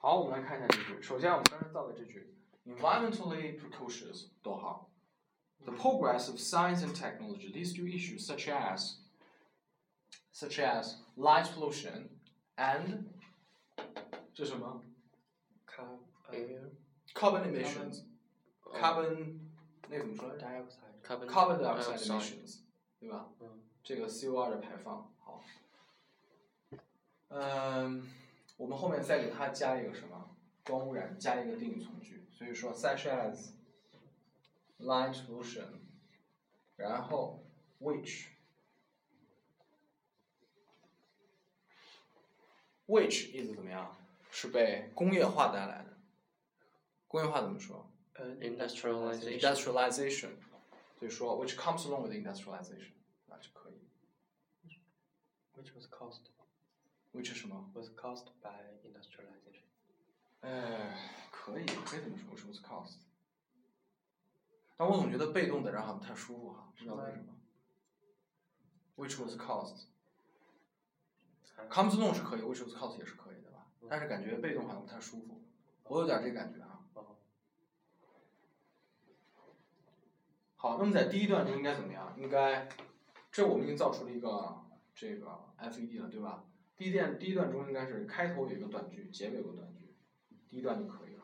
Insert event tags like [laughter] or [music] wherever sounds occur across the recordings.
好，我们来看一下这句。首先，我们刚才造的这句，environmentally precocious，逗号。The progress of science and technology leads to issues such as such as light pollution and 这什么卡呃 carbon emissions carbon 那个怎么说来着 dioxide carbon carbon dioxide dioxide emissions，对吧？嗯这个 CO 二的排放，好。嗯， 我们后面再给它加一个什么？光污染加一个定语从句，所以说 such as light pollution，然后 which which 意思怎么样？是被工业化带来的。工业化怎么说？呃 industrialization industrialization，所以说 which comes along with industrialization，那就可以。which was caused which 是什么？was caused by industrialization 哎，可以，可以这么说，which was caused。但我总觉得被动的人好像不太舒服哈，不知道为什么。which was caused。comes along 是可以，which was caused 也是可以的吧？但是感觉被动好像不太舒服，我有点这感觉啊。哦好，那么在第一段中应该怎么样？应该，这我们已经造出了一个这个 FED 了，对吧？第一段第一段中应该是开头有一个短句，结尾有个短句，第一段就可以了，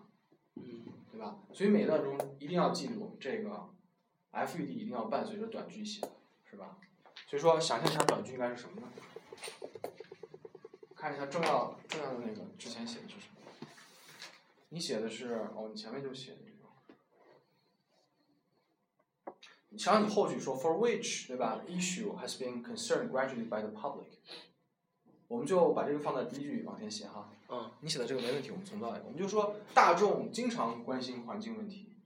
嗯对吧？所以每一段中一定要记住这个 FED 一定要伴随着短句写，是吧？所以说想象一下短句应该是什么呢？看一下重要重要的那个之前写的是什么？你写的是哦，你前面就写的这个。你想你后续说 for which 对吧？issue has been concerned gradually by the public，我们就把这个放在第一句往前写哈。嗯你写的这个没问题，我们重造一个，我们就说大众经常关心环境问题，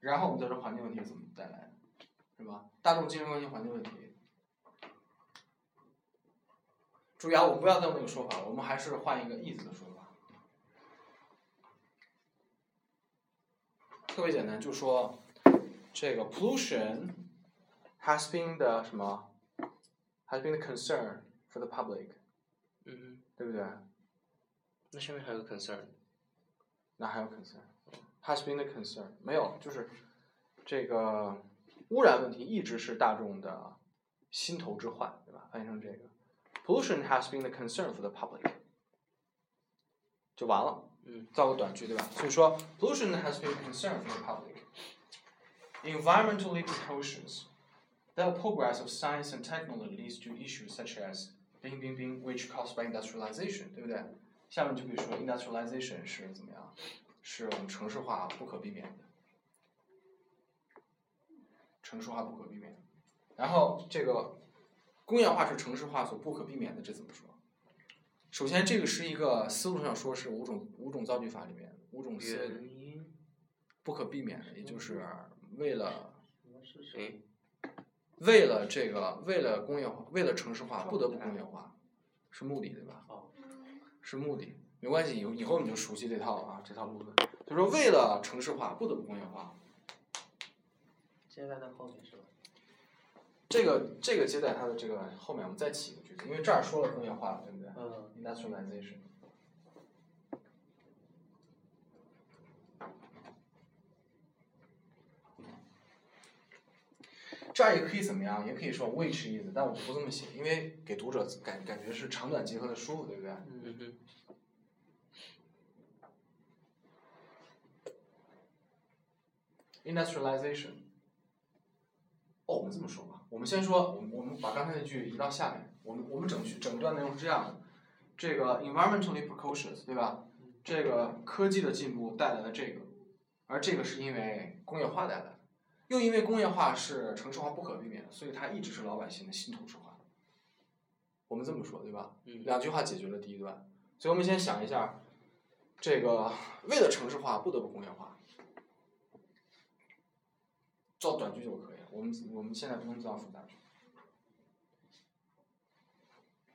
然后我们再说环境问题怎么带来的，是吧？大众经常关心环境问题。注意啊，我们不要再用那个说法，我们还是换一个意思的说法。特别简单，就说这个 pollution has been the 什么，has been the concern for the public，嗯，对不对？那下面还有个 concern，那还有 concern，has been the concern 没有，就是这个污染问题一直是大众的心头之患，对吧？翻译成这个，pollution has been the concern for the public，就完了。嗯，造个短句，对吧？所以说，pollution has been a concern for the public. Environmentally precocious. The progress of science and technology leads to issues such as 冰冰冰 which caused by industrialization，对不对？下面就可以说 industrialization 是怎么样？是我们城市化不可避免的，城市化不可避免。然后这个工业化是城市化所不可避免的，这怎么说？首先，这个是一个思路上说是五种五种造句法里面五种思维的原因，不可避免的，也就是为了为了这个为了工业化，为了城市化不得不工业化，是目的对吧？哦是目的，没关系，以后以后你就熟悉这套啊这套路子。就说为了城市化不得不工业化，接在它后面是吧？这个这个接在它的这个后面，我们再起一个句子，因为这儿说了工业化了，对不对嗯？industrialization。这儿也可以怎么样？也可以说 which is，但我不这么写，因为给读者感感觉是长短结合的舒服，对不对？嗯嗯，industrialization。哦，我们这么说吧，我们先说，我们我们把刚才那句移到下面，我们我们整句整段内容是这样的，这个 environmentally precocious，对吧？这个科技的进步带来了这个，而这个是因为工业化带来的，又因为工业化是城市化不可避免的，所以它一直是老百姓的心头之患。我们这么说，对吧？嗯两句话解决了第一段，所以我们先想一下，这个为了城市化不得不工业化，造短句就可以了。我们我们现在不用造复杂句。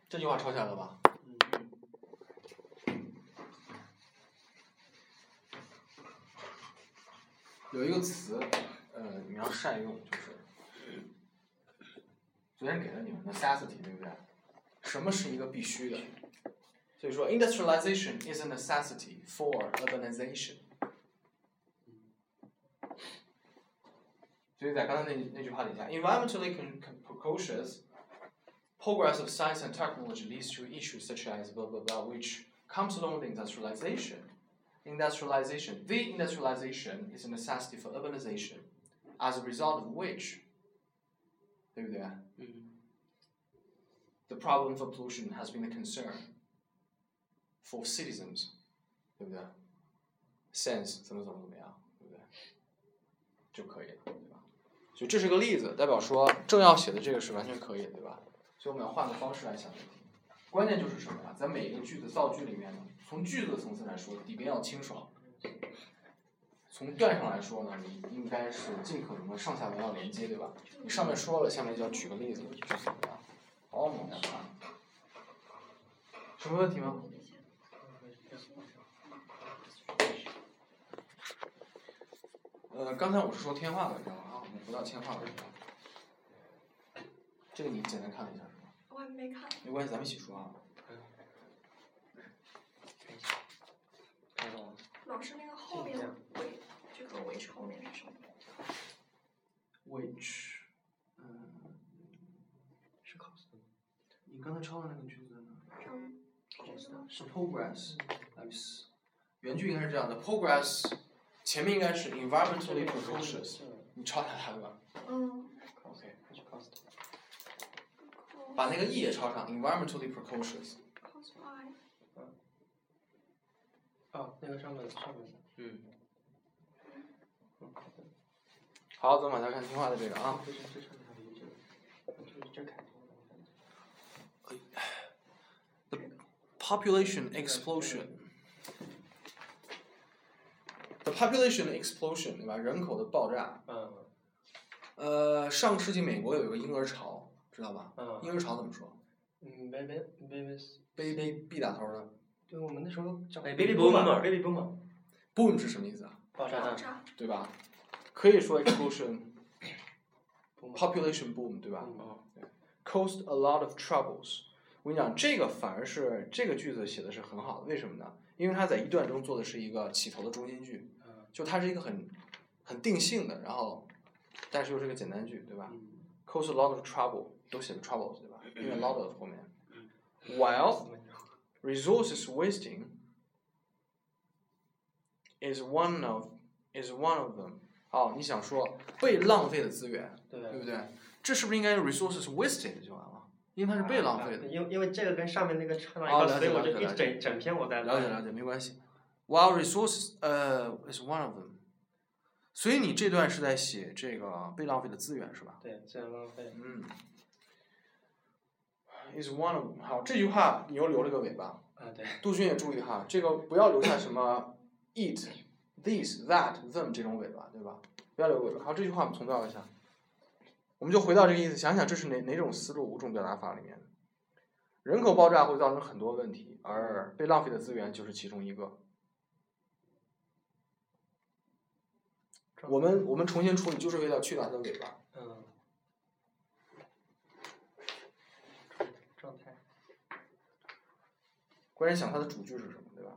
这句话抄下来了吧？嗯有一个词，呃，你要善用，就是昨天给了你们 necessity，对不对？什么是一个必须的？ 所以说，industrialization is a necessity for urbanization。所以在刚才那那句话底下，environmentally con- con- precocious progress of science and technology leads to issues such as blah blah blah, which comes along with industrialization. Industrialization, the industrialization is a necessity for urbanization, As a result of which, 对不对？嗯 The problem for pollution has been a concern for citizens, 对不对？Since 怎么怎么怎么样，对不对？就可以了，对吧？所以这是个例子，代表说正要写的这个是完全可以的，对吧？所以我们要换个方式来想问题。关键就是什么呀？在每一个句子造句里面呢，从句子的层次来说，底边要清爽；从段上来说呢，你应该是尽可能的上下文要连接，对吧？你上面说了，下面就要举个例子，就是怎么样？好，我们来看，什么问题吗？呃，刚才我是说天化文章啊，我们不到天化文章。这个你简单看了一下是吧？我还没看。没关系，咱们一起说啊。看到了。老师，那个后面尾这个 which 后面是什么？Which，嗯，是 cost 吗你刚才抄的那个句子呢？嗯，？cost 是 progress。原句应该是这样的，progress 前面应该是 environmentally precocious，你抄下来了吧嗯。？OK，是 cost。把那个 e 也抄上，environmentally precocious。y 哦，那个上面上面的。嗯好，咱们往下看听话的这个啊。population explosion。The population explosion，对吧？人口的爆炸。嗯呃，上世纪美国有一个婴儿潮，知道吧？嗯婴儿潮怎么说嗯，baby babies，？baby b 打头的对我们那时候叫哎 baby baby boomer baby boomer，boom 是什么意思啊？爆炸炸。对吧？可以说 explosion Boomer population boom，对吧嗯？caused a lot of troubles。我跟你讲，这个反而是这个句子写的是很好的，为什么呢？因为它在一段中做的是一个起头的中心句，嗯就它是一个很很定性的，然后但是又是个简单句，对吧嗯？caused a lot of trouble 都写的 troubles，对吧？因为 lot of 后面，while resources wasting is one of is one of them。 好，你想说被浪费的资源，对对不对？这是不是应该 resources wasted 就完了？因为它是被浪费的。因为因为这个跟上面那个差到一哦块，所以我就一整整篇我在了解了解，没关系。While resources 呃 is one of them，所以你这段是在写这个被浪费的资源是吧？对，资源浪费。嗯。is one of them。好，这句话你又留了个尾巴。啊，对。杜鹃也注意哈，这个不要留下什么 it、this、that、them 这种尾巴，对吧？不要留尾巴。好，这句话我们重造一下，我们就回到这个意思，想想这是哪哪种思路、五种表达法里面的。人口爆炸会造成很多问题，而被浪费的资源就是其中一个。我们我们重新处理，就是为了去掉它的尾巴。嗯。状态。关键想它的主句是什么，对吧？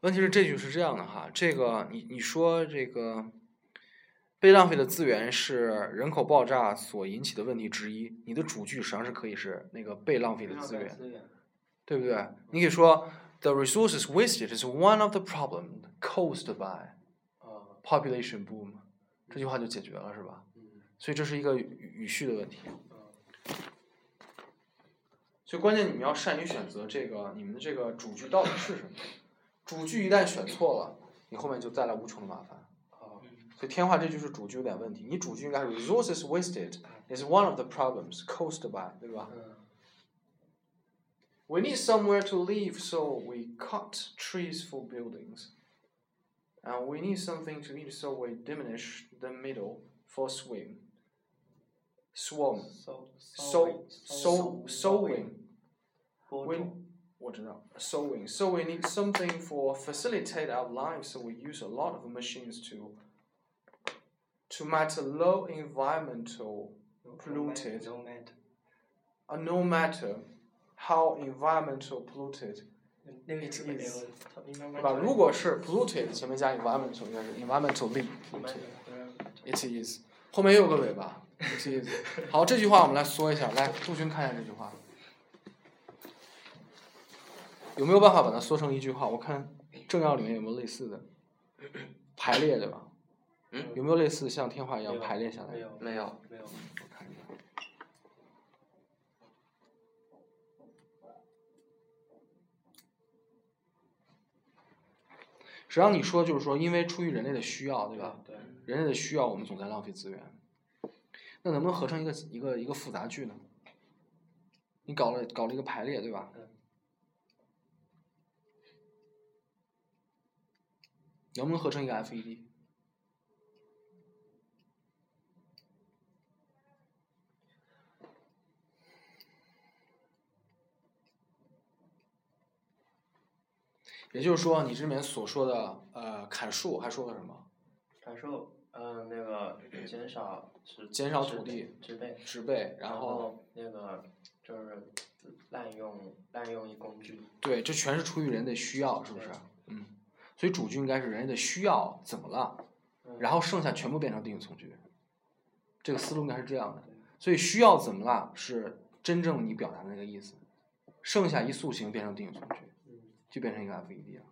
问题是这句是这样的哈，这个你你说这个被浪费的资源是人口爆炸所引起的问题之一，你的主句实际上是可以是那个被浪费的资源，对不对？你可以说 The resources wasted is one of the problem caused by 啊。population boom，这句话就解决了，是吧？嗯。所以这是一个语语序的问题。嗯。所以关键你们要善于选择这个你们的这个主句到底是什么。主句一旦选错了，你后面就带来无穷的麻烦。哦。所以天化这句是主句有点问题，你主句应该是 resources wasted is one of the problems caused by，对吧嗯。 We need somewhere to live, so we cut trees for buildings. And we need something to eat, so we diminish the meadow for swim. Swarm. So So, so, sowing. 播 We, 种。 我知道，sewing. So we need something for facilitate our lives. So we use a lot of machines to to matter low environmental polluted. No matter， Uh, no matter how environmental polluted，那个 It 是没有 is，它你慢慢对吧？如果是 polluted 前面加 environmental，应该是 environmentally 慢慢 polluted。It is 后面又有个尾巴。It is 好，这句话我们来说一下，来杜军看一下这句话， 有没有办法把它缩成一句话？我看正要里面有没有类似的排列，对吧？嗯有没有类似像天话一样排列下来？没有没有，没有，我看一下。实际上你说就是说，因为出于人类的需要，对吧？对，人类的需要，我们总在浪费资源。那能不能合成一个一个一个复杂句呢？你搞了搞了一个排列，对吧？嗯能不能合成一个 FED？也就是说，你这里面所说的呃砍树还说了什么？砍树，嗯，那个减少植减少土地植被，植被，然然后那个就是滥用滥用一工具，对，这全是出于人的需要，是不是？嗯，所以主句应该是人类的需要怎么了，嗯然后剩下全部变成定语从句。这个思路应该是这样的，所以需要怎么了是真正你表达的那个意思，剩下一塑形变成定语从句，嗯就变成一个 FED 了。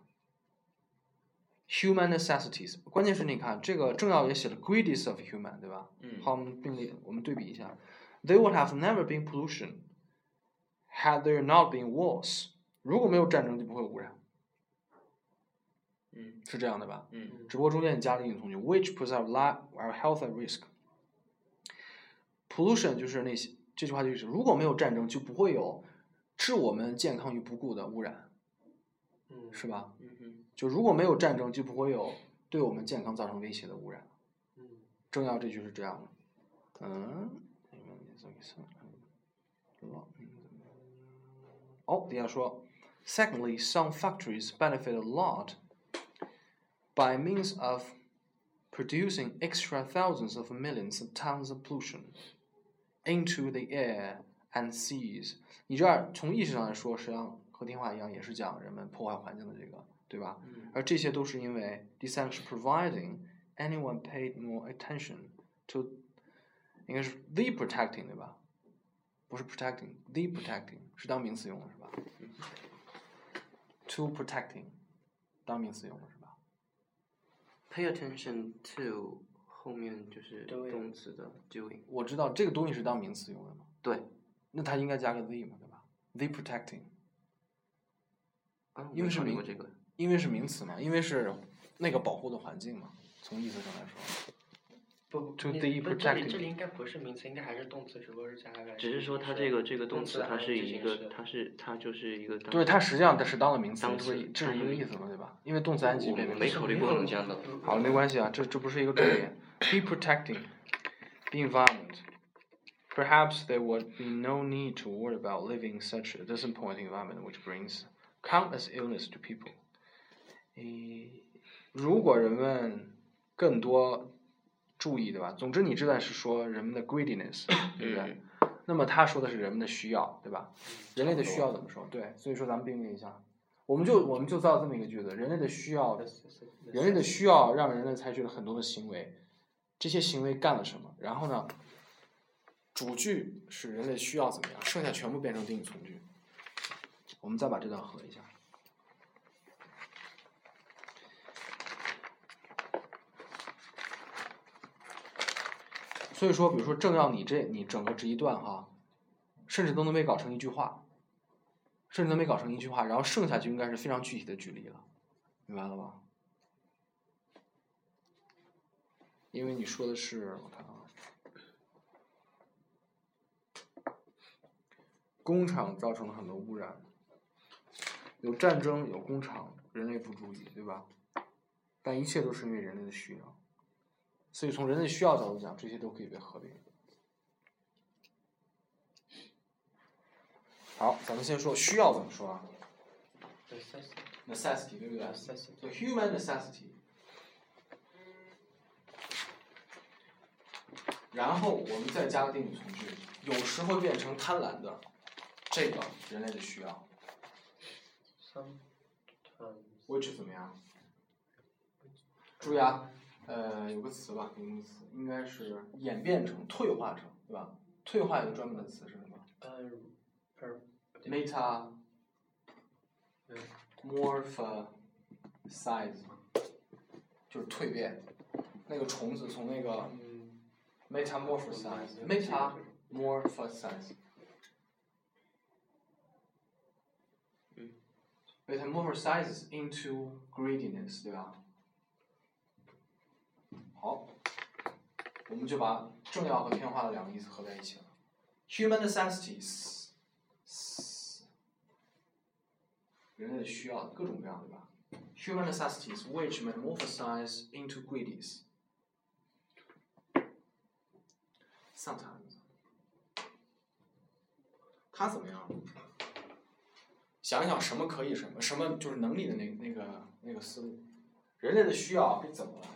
Human necessities，关键是你看这个重要也写了 greatest of human，对吧？嗯好，我们并列，我们对比一下，There would have never been pollution had there not been wars。如果没有战争，就不会有污染，嗯是这样的吧？嗯只不过中间你加了一定同学，which puts our life, our health at risk。pollution 就是那些这句话就是如果没有战争，就不会有置我们健康于不顾的污染，嗯，是吧？嗯哼就如果没有战争，就不会有对我们健康造成威胁的污染。嗯正要这句是这样的，嗯，哦，底下说，Secondly, some factories benefit a lot by means of producing extra thousands of millions of tons of pollution into the air and seas。你这儿从意识上来说，实际上和天话一样，也是讲人们破坏环境的这个，对吧？嗯而这些都是因为第三个是 providing anyone paid more attention to，应该是 the protecting 对吧？不是 protecting，the protecting 是当名词用的是吧？to protecting 当名词用的是吧？ ，pay attention to 后面就是动词的 doing，我知道这个东西是当名词用的嘛，对，那它应该加个 the 嘛，对吧？the protecting，啊，我没因为是名考虑过这个，因为是名词嘛，因为是那个保护的环境嘛，从意思上来说。不不 To 你 the 不这里 protecting 这里应该不是名词，应该还是动词，只不过是加了个。只是说它这个这个动词它是一个它它是它就是一个对，它实际上它是当了名词，当这不是这是一个意思嘛，对吧？因为动词名词。没考虑过好，没关系啊，这这不是一个重点。Be protecting the environment. Perhaps there would be no need to worry about living in such a disappointing environment which brings countless illness to people. 诶，如果人们更多注意，对吧？总之，你这段是说人们的 greediness，对不对？那么他说的是人们的需要，对吧？人类的需要怎么说？对，所以说咱们并列一下，我们就我们就造这么一个句子：人类的需要人类的需要让人类采取了很多的行为，这些行为干了什么？然后呢，主句是人类需要怎么样，剩下全部变成定语从句。我们再把这段合一下。所以说，比如说正要你这你整个这一段哈，甚至都能被搞成一句话，甚至都没搞成一句话，然后剩下就应该是非常具体的举例了，明白了吧？因为你说的是，我看啊，工厂造成了很多污染，有战争，有工厂，人类不注意，对吧？但一切都是因为人类的需要，所以从人类需要角度讲，这些都可以被合并。好，咱们先说需要怎么说啊？necessity 对不对？necessity 就 human necessity。然后我们再加个定语从句，有时会变成贪婪的，这个人类的需要 sometimes，which 怎么样？注意啊，呃，有个词吧，形容词应该是演变成、退化成，对吧？退化有个专门的词是什么 uh, per？meta 嗯 morphosize，就是蜕变。那个虫子从那个嗯 metamorphosize，metamorphosize。metamorphosizes into greediness，对吧？好，我们就把重要和偏化的两个意思合在一起了。Human necessities，人类的需要各种各样，对吧？Human necessities which metamorphosize into greedies。Sometimes，他怎么样？想想什么可以什么，什么就是能力的那那个那个思路。人类的需要被怎么了？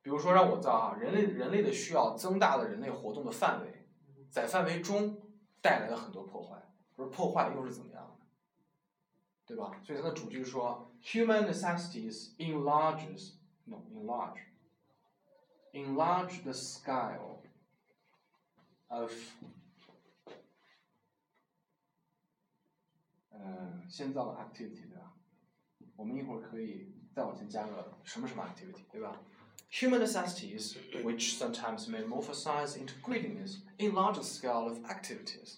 比如说让我造啊，人类人类的需要增大了人类活动的范围，在范围中带来了很多破坏，而破坏又是怎么样的？对吧？所以它的主句说，human necessities enlarges no enlarge enlarge the scale of 呃先造的 activity 对吧？我们一会儿可以再往前加个什么什么 activity 对吧 ？Human necessities, which sometimes metamorphosize into greediness, enlarge the scale of activities.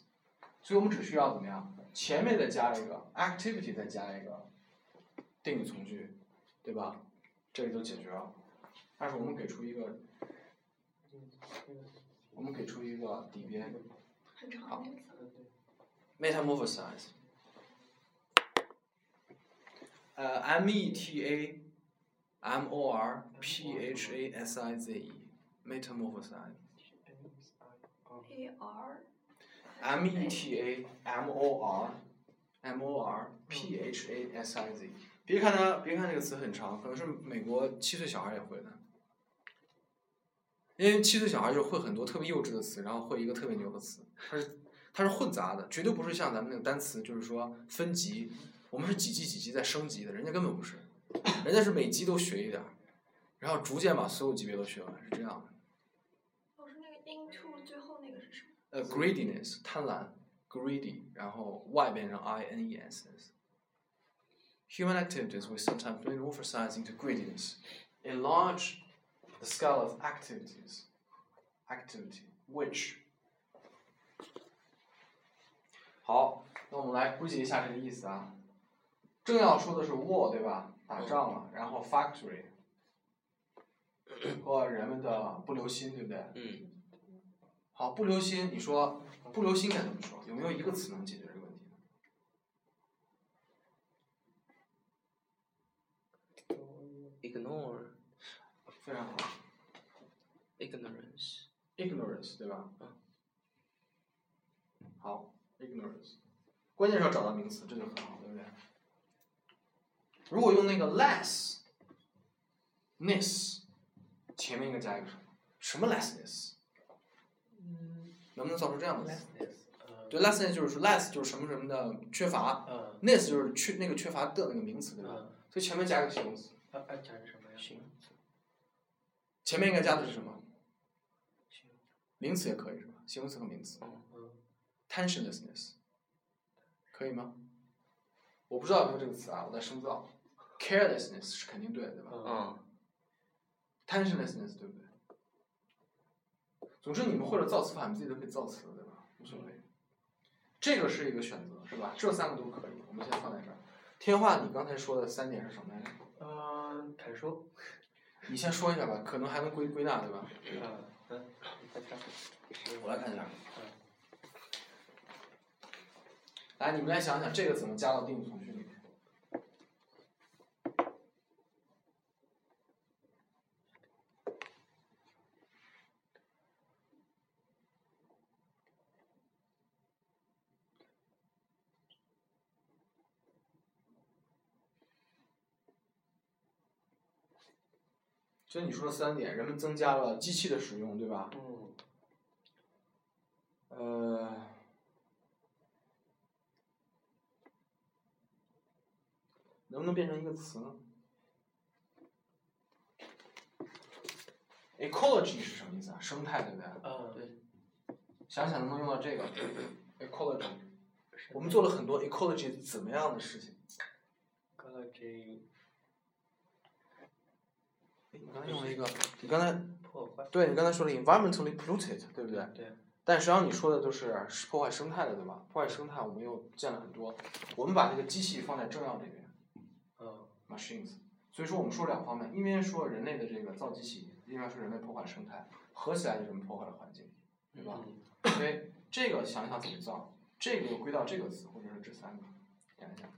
所以我们只需要怎么样？前面再加一个 activity，再加一个定语从句，对吧？这个就解决了。但是我们给出一个，我们给出一个底边很长的那个词。 metamorphosize。呃，M E T A M O R P H A S I Z E，metamorphosize。A R M E T A M O R M O R P H A S I Z。别看它，别看这个词很长，可能是美国七岁小孩也会的。因为七岁小孩就会很多特别幼稚的词，然后会一个特别牛的词，它是它是混杂的，绝对不是像咱们那个单词，就是说分级，我们是几级几级在升级的，人家根本不是，人家是每级都学一点儿，然后逐渐把所有级别都学完，是这样的。老师那个 into 最后那个是什么？呃，greediness 贪婪，greedy，然后 y 变成 i n e s s。Human activities will sometimes metamorphosize into greediness, enlarge the scale of activities, activity which。好，那我们来归结一下这个意思啊。正要说的是 war 对吧？打仗了，然后 factory 和人们的不留心，对不对？嗯，好，不留心，你说不留心该怎么说？有没有一个词能解决这个问题呢？ignore 非常好 ignorance ignorance 对吧？好，ignorance，关键是要找到名词，这就很好，对不对？如果用那个 less，ness，前面应该加一个什么？什么 lessness？能不能造出这样的词对，lessness 就是说 less 就是什么什么的缺乏呃，ness 就是缺那个缺乏的那个名词，对吧？呃所以前面加一个形容词，啊啊讲是什么呀？形前面应该加的是什么？形名词也可以是吧？形容词和名词。嗯 tensionlessness，可以吗？我不知道有没有这个词啊，我在深造。Carelessness 是肯定对的，对吧、嗯嗯 tensionlessness 对不对？总之，你们会了造词法，你自己都可以造词，对吧？无所谓。这个是一个选择，是吧？这三个都可以，我们先放在这儿。天化，你刚才说的三点是什么来着？呃，楷书，你先说一下吧，可能还能归归纳，对吧？呃嗯，你再看，我来看一下。嗯来，你们来想想这个怎么加到定语从句里面？就你说的三点，人们增加了机器的使用，对吧？嗯，呃，能不能变成一个词呢？ecology 是什么意思啊？生态，对不对？嗯，对，想想能不能用到这个 ecology。我们做了很多 ecology 怎么样的事情？ecology 诶你刚才用了一个，你刚才破坏，对你刚才说了 environmentally polluted，对不对？对。但实际上你说的都是是破坏生态的，对吧？破坏生态我们又见了很多。我们把这个机器放在正要这边嗯，machines，所以说我们说两方面，一边说人类的这个造机器，一边说人类破坏生态，合起来就是破坏了环境，对吧？嗯所以这个想一想怎么造，这个又归到这个词，或者是这三个，想一讲。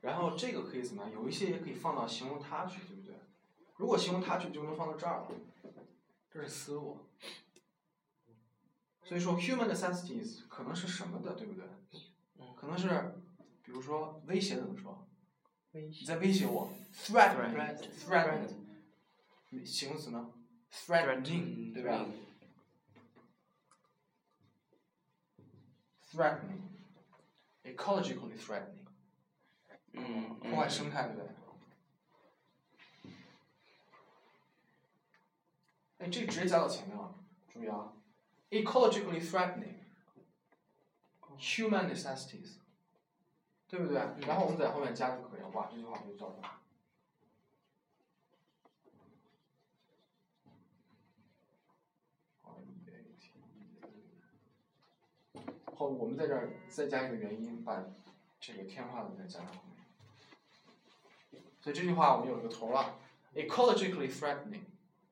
然后这个可以怎么样？有一些也可以放到形容他去，对不对？如果形容他去，就能放到这儿了。这是思路。所以说，human necessities 可能是什么的，对不对？可能是，比如说威胁怎么说？你在威胁我，threatened，threatened 形容词呢？threatening，对吧？threatening，嗯，破坏生态，对不对？哎，这直接加到前面了，注意啊，ecologically threatening，human necessities，对不对？然后我们在后面加就可以了，哇，这句话就造出来。后我们在这儿再加一个原因，把这个天花的再加上后面。所以这句话我们有一个头了，ecologically threatening，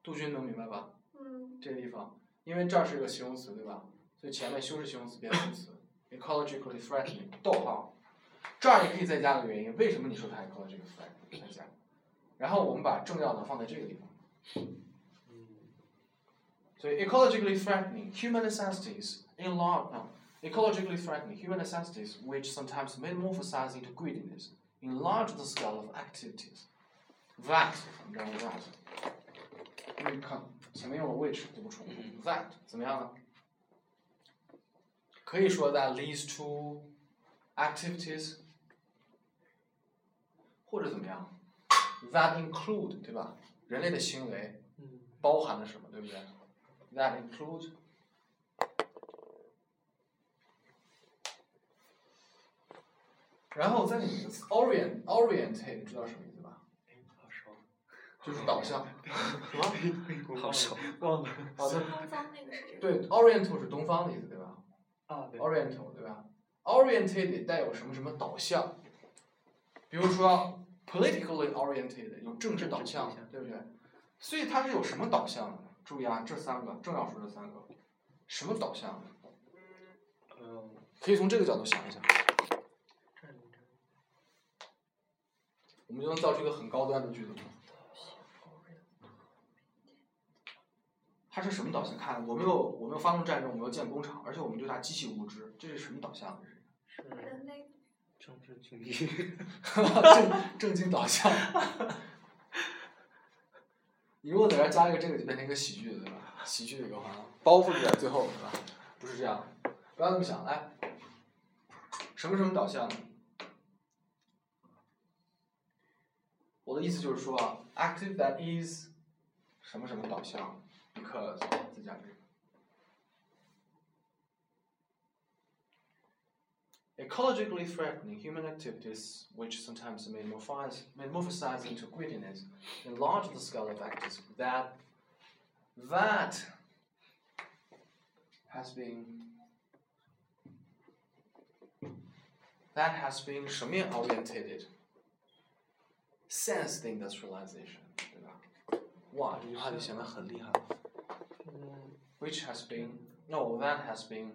杜军能明白吧？嗯，这个地方，因为这儿是一个形容词，对吧？所以前面修饰形容词变副词，ecologically threatening，逗号，这儿也可以再加个原因，为什么你说它 ecologically threatening？再加，然后我们把重要的放在这个地方。所以 ecologically threatening human necessities in large no, ecologically threatening human necessities which sometimes metamorphosize into greediness enlarge the scale of activities. That 我们知道 that，因为看前面用了 which 就不重复。That 怎么样呢？可以说 that leads to activities，或者怎么样？That include 对吧？人类的行为嗯包含了什么，对不对？That include 然后再里面一个词 orient orientate，你知道什么意思吧？哎，好熟，就是导向，什么？好熟，忘了好的，东方那个是。对，oriental 是东方的意思，对吧啊，对，？oriental 对吧？oriented 带有什么什么导向？比如说 politically oriented 有政治导向政治导向，对不对？所以它是有什么导向的？注意啊，这三个正要说这三个，什么导向？嗯，可以从这个角度想一想，战争我们就能造出一个很高端的句子。它是什么导向？看，我们又我们又发动战争，我们又建工厂，而且我们对它极其无知，这是什么导向？这是是人类政治经济，正 [laughs] 正经导向。你如果在这儿加一个这个，就变成一个喜剧的，对吧？喜剧的一个环，包袱就在最后，对吧？不是这样，不要这么想。来，什么什么导向我的意思就是说啊，active that is 什么什么导向，because 再加这个。Ecologically threatening human activities, which sometimes metamorphose, metamorphosize into greediness, enlarge the scale of actors that that has been that has been 什么样 orientated Since the industrialization，对吧？哇，这句话就显得很厉害了。嗯，Which has been no that has been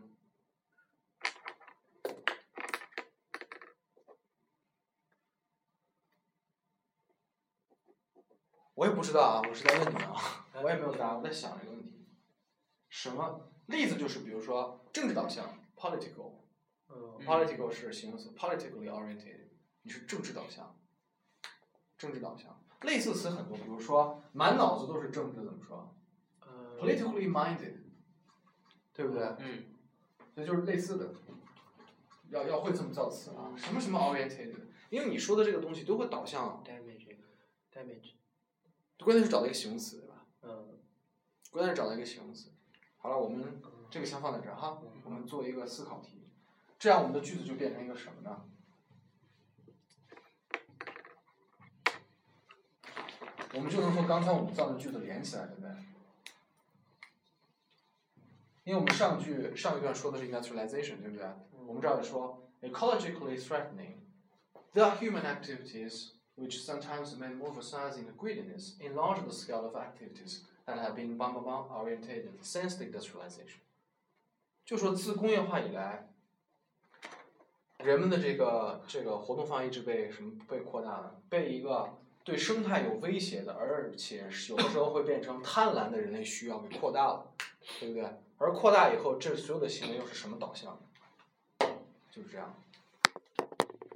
我也不知道啊，我是在问你啊，我也没有答案，我在想这个问题。什么例子就是比如说政治导向 political，嗯 political 是形容词，politically oriented，你是政治导向，政治导向。类似词很多，比如说满脑子都是政治，怎么说呃？politically minded，对不对？嗯所以就是类似的，要要会这么造词啊，什么什么 oriented，因为你说的这个东西都会导向，damage damage 关键是找到一个形容词，对吧？嗯关键是找到一个形容词。好了，我们这个先放在这儿哈嗯，我们做一个思考题，这样我们的句子就变成一个什么呢？我们就能和刚才我们造的句子连起来，对不对？因为我们上句上一段说的是 industrialization，对不对？我们这儿说 ecologically threatening, the human activities which sometimes metamorphosize into greediness, enlarge the scale of activities that have been bam bam bam orientated since the industrialization。就说自工业化以来，人们的这个这个活动范围一直被什么被扩大了？被一个对生态有威胁的，而且有的时候会变成贪婪的人类需要给扩大了，对不对？而扩大以后，这所有的行为又是什么导向？就是这样。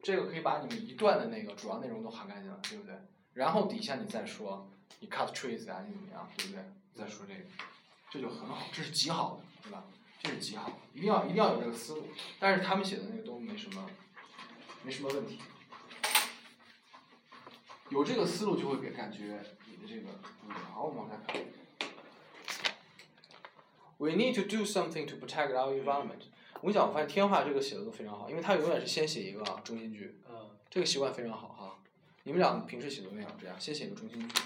这个可以把你们一段的那个主要内容都涵盖进来，对不对？然后底下你再说你 cut trees 啊，你怎么样，对不对？再说这个，这就很好，这是极好的，对吧？这是极好的，一定要一定要有这个思路。但是他们写的那个都没什么，没什么问题。有这个思路就会给感觉你的这个。好，我们往下看。We need to do something to protect our environment。我跟你讲，我发现天化这个写的都非常好，因为他永远是先写一个中心句，嗯这个习惯非常好哈。你们俩平时写作业要这样，先写一个中心句。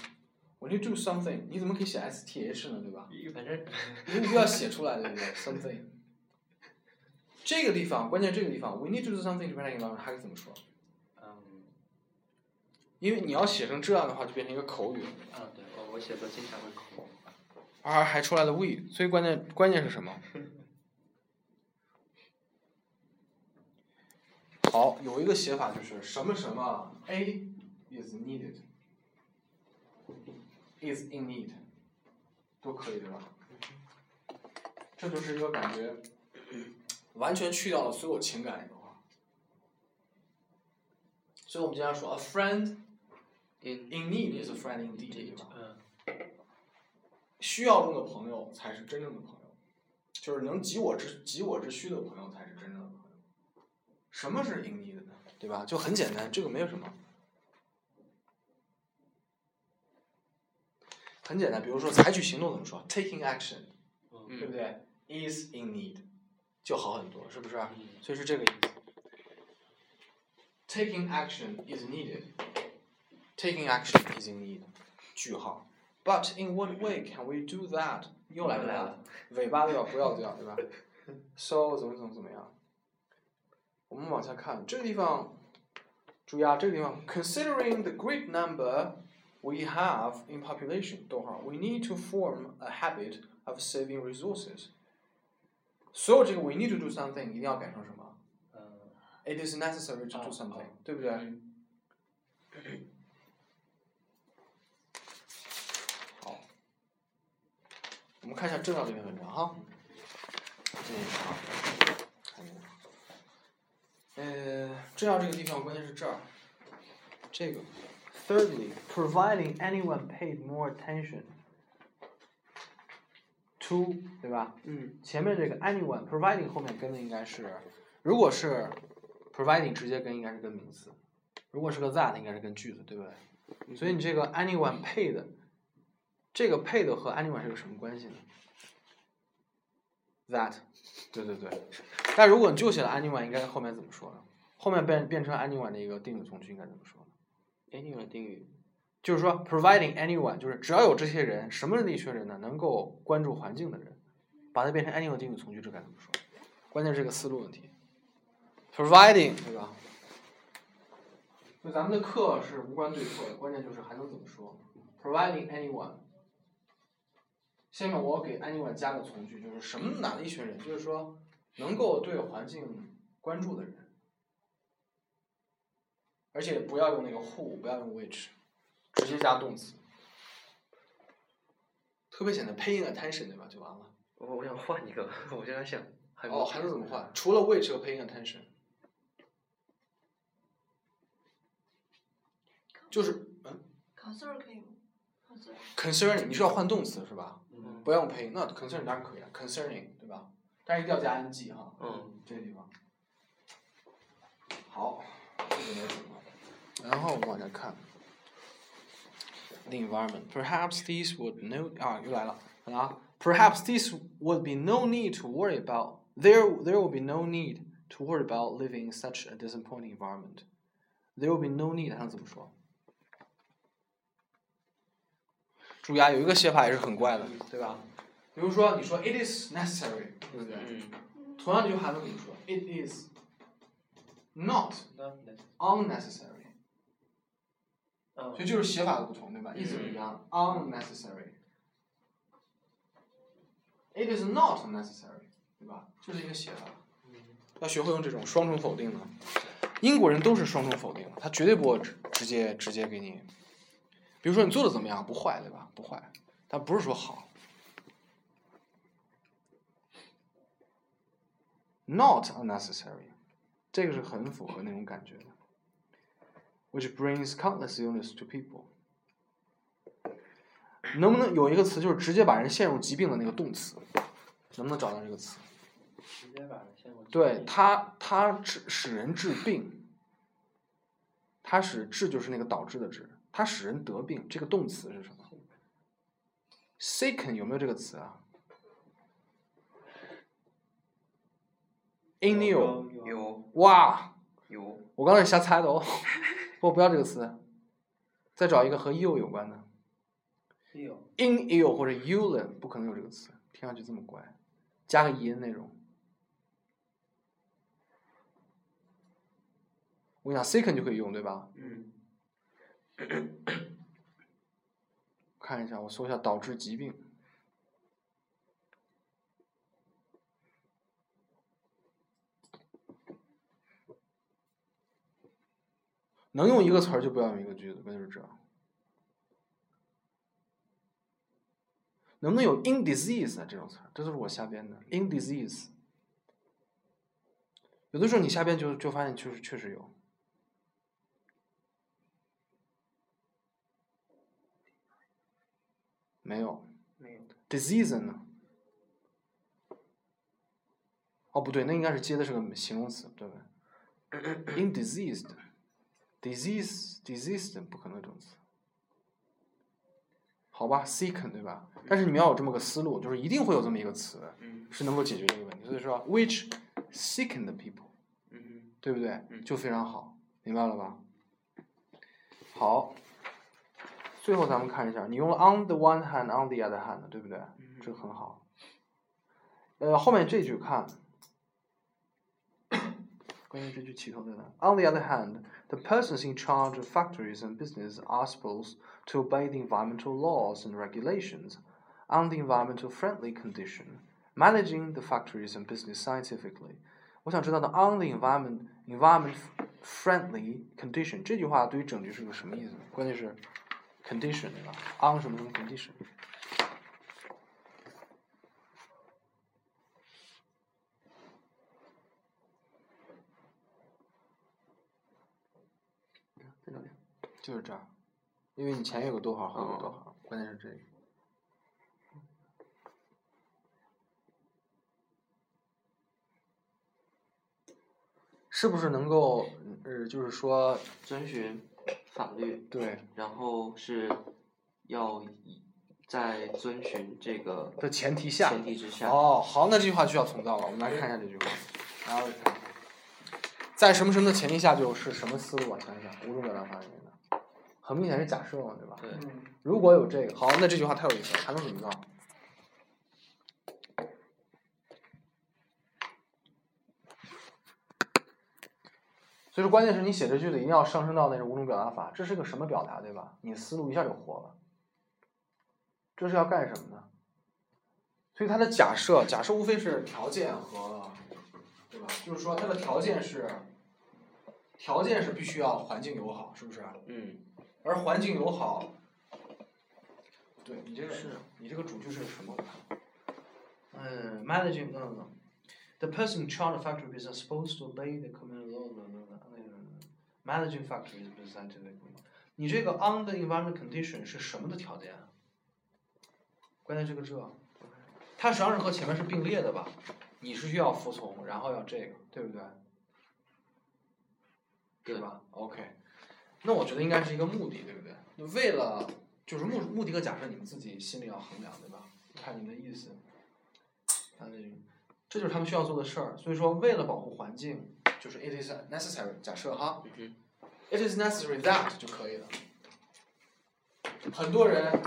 我 need to do something，你怎么可以写 S T H 呢？对吧？反正你必须要写出来，对不对？something。这个地方，关键这个地方，we need to do something to protect environment，还可以怎么说？嗯因为你要写成这样的话，就变成一个口语了，啊对，我我写作经常会口而还出来了 we，所以关键关键是什么？好，有一个写法就是什么什么 A is needed is in need，都可以对吧？这就是一个感觉完全去掉了所有情感的一个话。所以我们经常说 a friend in in need is a friend 吧？嗯需要中的朋友才是真正的朋友，就是能急我之急我之需的朋友才是真正的朋友。什么是 in need 呢？对吧？就很简单，这个没有什么。很简单，比如说采取行动怎么说？taking action，嗯对不对？is in need，就好很多，是不是？嗯所以是这个意思。Taking action is needed. Taking action is in need. 句号。But in what way can we do that？又来个又来 that，了尾巴都要不要掉，对吧？So [laughs] 怎么怎么怎么样？我们往下看，这个地方，注意啊，这个地方，considering the great number we have in population，逗号，we need to form a habit of saving resources。所有这个 we need to do something 一定要改成什么？嗯 It is necessary to do 哦 something，、哦对不对？ [laughs] 我们看一下正要这篇文章哈。这个啊，看一下。呃，正要这个地方关键是这儿，这个。Thirdly, providing anyone paid more attention to，对吧？嗯前面这个 anyone providing 后面跟的应该是，如果是 providing 直接跟应该是跟名词，如果是个 that 应该是跟句子，对不对？所以你这个 anyone paid，这个 paid 和 anyone 是个什么关系呢？that，对对对。但如果你就写了 anyone，应该后面怎么说呢？后面变变成 anyone 的一个定语从句应该怎么说呢？，anyone 定语就是说，providing anyone，就是只要有这些人，什么样的一群人呢？能够关注环境的人，把它变成 anyone 定语从句，这该怎么说？关键是个思路问题。providing，对吧？就咱们的课是无关对错的，关键就是还能怎么说？providing anyone。下面我给 anyone 加个从句，就是什么哪的一群人，就是说能够对环境关注的人，而且不要用那个 who，不要用 which。直接加动词，特别简单，paying attention 对吧？就完了。我我想换一个，我现在想还有哦，还能怎么换？除了 which 和 paying attention，就是嗯 concern 可以吗？concern 你是要换动词是吧？嗯不要用 paying，那 concern 当然可以了，concerning 对吧？但是一定要加 ing 哈。嗯，这个地方。好，这个没什么。然后我们往下看。The environment. Perhaps these would no 啊，又来了啊。Perhaps this would be no need to worry about. There, there will be no need to worry about living in such a disappointing environment. There will be no need，还能怎么说？ 注意啊，有一个写法也是很怪的，对吧？比如说，你说 it is necessary，对不对？嗯同样这句话能怎么说？It is not necessary unnecessary，嗯所以就是写法的不同，对吧？意思是一样，unnecessary。It is not unnecessary，对吧？就是一个写法。要学会用这种双重否定的。英国人都是双重否定，他绝对不会直直接直接给你，比如说你做的怎么样，不坏，对吧？不坏，但不是说好。Not unnecessary，这个是很符合那种感觉的。Which brings countless illness to people。能不能有一个词就是直接把人陷入疾病的那个动词？能不能找到这个词？直接把人陷入对它，它治使人治病，它使治就是那个导致的治，它使人得病。这个动词是什么？sicken 有没有这个词啊？ill 有有哇，有我刚才是瞎猜的哦，不不要这个词，再找一个和 ill 有关的有 in ill 或者 ill 不可能有这个词，听上去这么怪，加个音那种。我跟你讲，sicken 就可以用，对吧？嗯 [clears throat] 看一下，我搜一下导致疾病。能用一个词儿就不要用一个句子，那就是这。能不能有 in disease 啊这种词儿？这都是我瞎编的。in disease，有的时候你瞎编就就发现确实确实有。没有没有 disease 呢？哦，不对，那应该是接的是个形容词，对不对？in diseased，disease diseased 不可能有这种词。好吧，sicken 对吧？但是你们要有这么个思路，就是一定会有这么一个词嗯是能够解决这个问题。所以说，which sicken the people，嗯对不对？嗯就非常好，明白了吧？好，最后咱们看一下，你用了 on the one hand, on the other hand，对不对？嗯这个很好。呃，后面这句看，关于这句起头在哪？On the other hand, the persons in charge of factories and business are supposed to obey the environmental laws and regulations on the environmental friendly condition, managing the factories and business scientifically. 我想知道的 on the environment environment friendly condition 这句话对于整句是个什么意思？关键是 Condition 对吧？on 什么什么 condition？在哪里？就是这儿，因为你前有个逗号，后有个逗号，关键是这个。是不是能够，呃，就是说，遵循法律，对然后是要在遵循这个的前提下，前提之下，哦，好，那这句话就要重造了。我们来看一下这句话，然后看在什么什么的前提下，就是什么思路啊？想一想，五种表达法里面的，很明显是假设嘛，对吧？对，嗯如果有这个，好，那这句话太有意思了，还能怎么造？所以说，关键是你写这句子一定要上升到那种五种表达法，这是个什么表达，对吧？你思路一下就活了。这是要干什么呢？所以它的假设，假设无非是条件和，对吧？就是说它的条件是，条件是必须要环境友好，是不是？嗯，而环境友好，对你这个是你这个主句是什么？嗯，managing no。The person in charge of factory business supposed to obey the command law. No, no, no, no, no, no. Managing factor is scientific 你这个 on the environment condition 是什么的条件啊？关键是个这，它实际上是和前面是并列的吧？你是需要服从，然后要这个，对不对？对吧？OK，那我觉得应该是一个目的，对不对？为了就是目目的和假设，你们自己心里要衡量，对吧？看你们的意思。这这就是他们需要做的事儿。所以说，为了保护环境，就是 it is necessary。假设哈嗯，it is necessary that 就可以了。很多人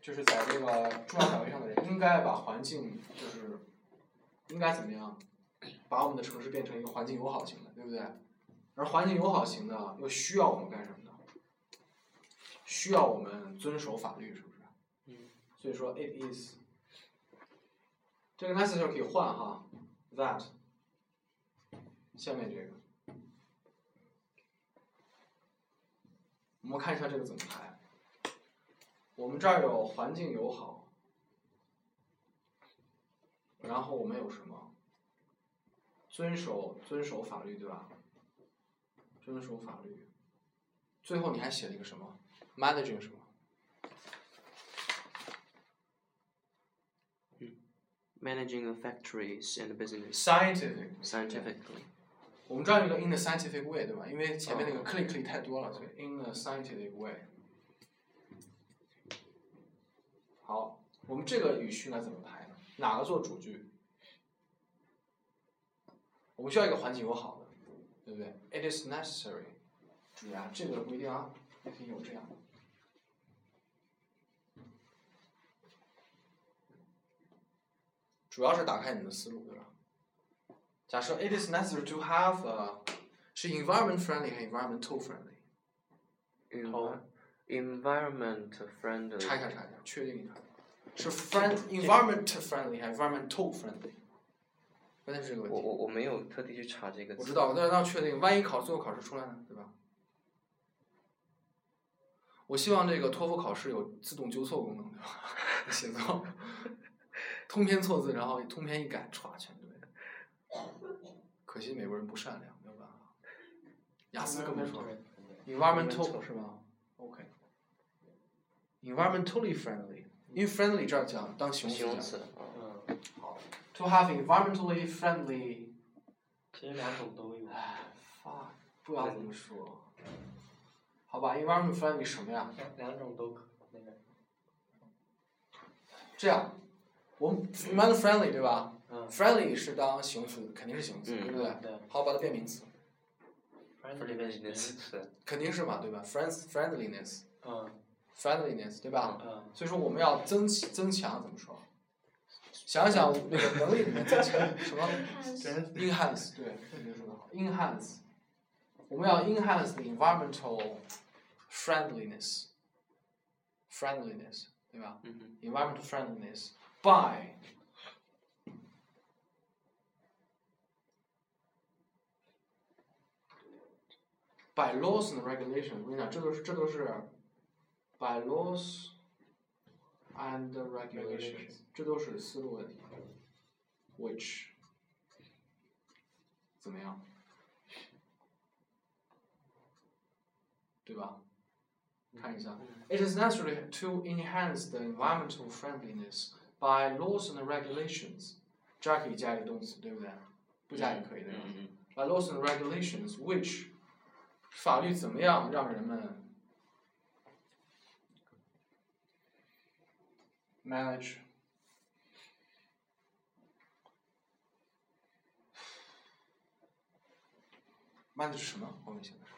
就是在这个重要岗位上的人，应该把环境就是应该怎么样，把我们的城市变成一个环境友好型的，对不对？而环境友好型的又需要我们干什么呢？需要我们遵守法律，是不是？嗯。所以说，it is 这个 necessary 可以换哈，that 下面这个，我们看一下这个怎么排。我们这儿有环境友好，然后我们有什么？遵守遵守法律，对吧？遵守法律。最后你还写了一个什么？managing 什么？managing the factories and business scientific。scientifically. 我们这儿有一个 in the scientific way，对吧？因为前面那个 clinically 太多了，所以 in the scientific way。好，我们这个语序应该怎么排呢？哪个做主句？我们需要一个环境友好的，对不对？It is necessary。注意啊，这个不一定啊，也可以有这样。主要是打开你的思路，对吧？假设 it is necessary to have a 是 environment friendly 还是 environmental friendly，Envi- environment friendly. 查一下查一下，确定一下，是 friend environment friendly 还是 environmental friendly？关键是这个问题。我我我没有特地去查这个。我知道，但是要确定，万一考最后考试出来呢，对吧？我希望这个托福考试有自动纠错功能，对吧？写作，通篇错字，然后通篇一改，歘，全对。可惜美国人不善良，没有办法。雅思更别说了。environmental 是吧？OK。environmentally friendly，因为 friendly 这儿讲当形容词。形容词。啊嗯，好。To have environmentally friendly，其实两种都有。唉，fuck，不要这么说。好吧，environment friendly 什么呀？两两种都可那个。这样，我们 environment friendly 对吧嗯。？friendly 是当形容词，肯定是形容词，嗯对不对？对。好，把它变名词词。肯定是嘛，对吧？friends friendliness 嗯 friendliness 对吧？嗯。所以说我们要增起增强怎么说？想想那个能力里面增强什么？enhance 对，你说的好，enhance，我们要 enhance the environmental friendliness friendliness 对吧嗯哼。？environmental friendliness by by laws and regulations，我跟你讲，这都是这都是 by laws and regulations，这都是思路问题。which 怎么样？对吧？看一下，It is necessary to enhance the environmental friendliness by laws and regulations。这儿可以加一个动词，对不对？不加也可以，对吧？嗯 by laws and regulations which 法律怎么样让人们 manage manage 什么？后面写的是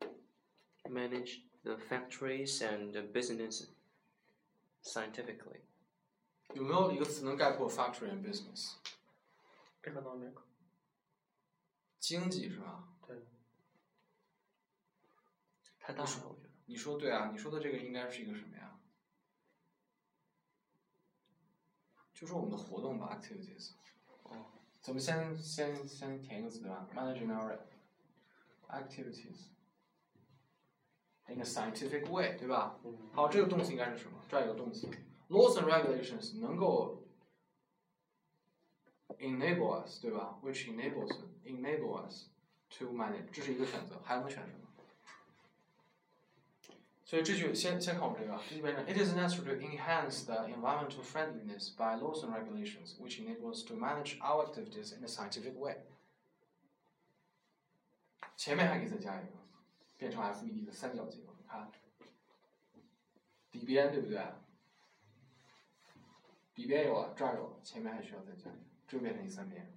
嗯。Manage the factories and the business scientifically. 有没有一个词能概括 factory and business？这个倒没有。经济是吧？ 太大了，我觉得。你说对啊，你说的这个应该是一个什么呀？就是我们的活动吧，activities。哦。咱们先先先填一个词对吧？Managing our activities in a scientific way，对吧？嗯。好，这个动词应该是什么？这儿有个动词，laws and regulations 能够 enable us 对吧？which enables enable us to manage，这是一个选择，还能选什么？所以这句先先看我们这个，这就变成 It is necessary to enhance the environmental friendliness by laws and regulations, which enables to manage our activities in a scientific way。前面还可以再加一个，变成 FED 的三角结构，你看，底边对不对？底边有了，这儿有，前面还需要再加一个，这变成一三边。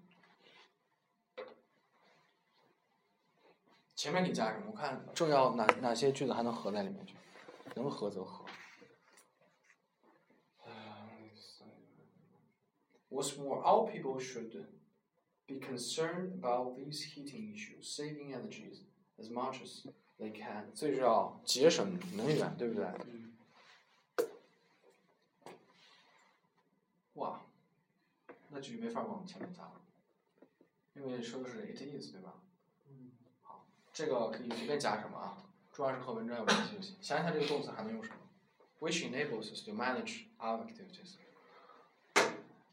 前面给加什么？我看重要哪哪些句子还能合在里面去？能合则合。What's more, all people should be concerned about these heating issues, saving energies as much as they can. 最重要，节省能源，对不对？哇，那句没法往前面加了，因为说的是 it is，对吧？嗯好，这个可以随便加什么啊？主要是和文章有关系就行。想一想这个动词还能用什么？Which enables us to manage our activities。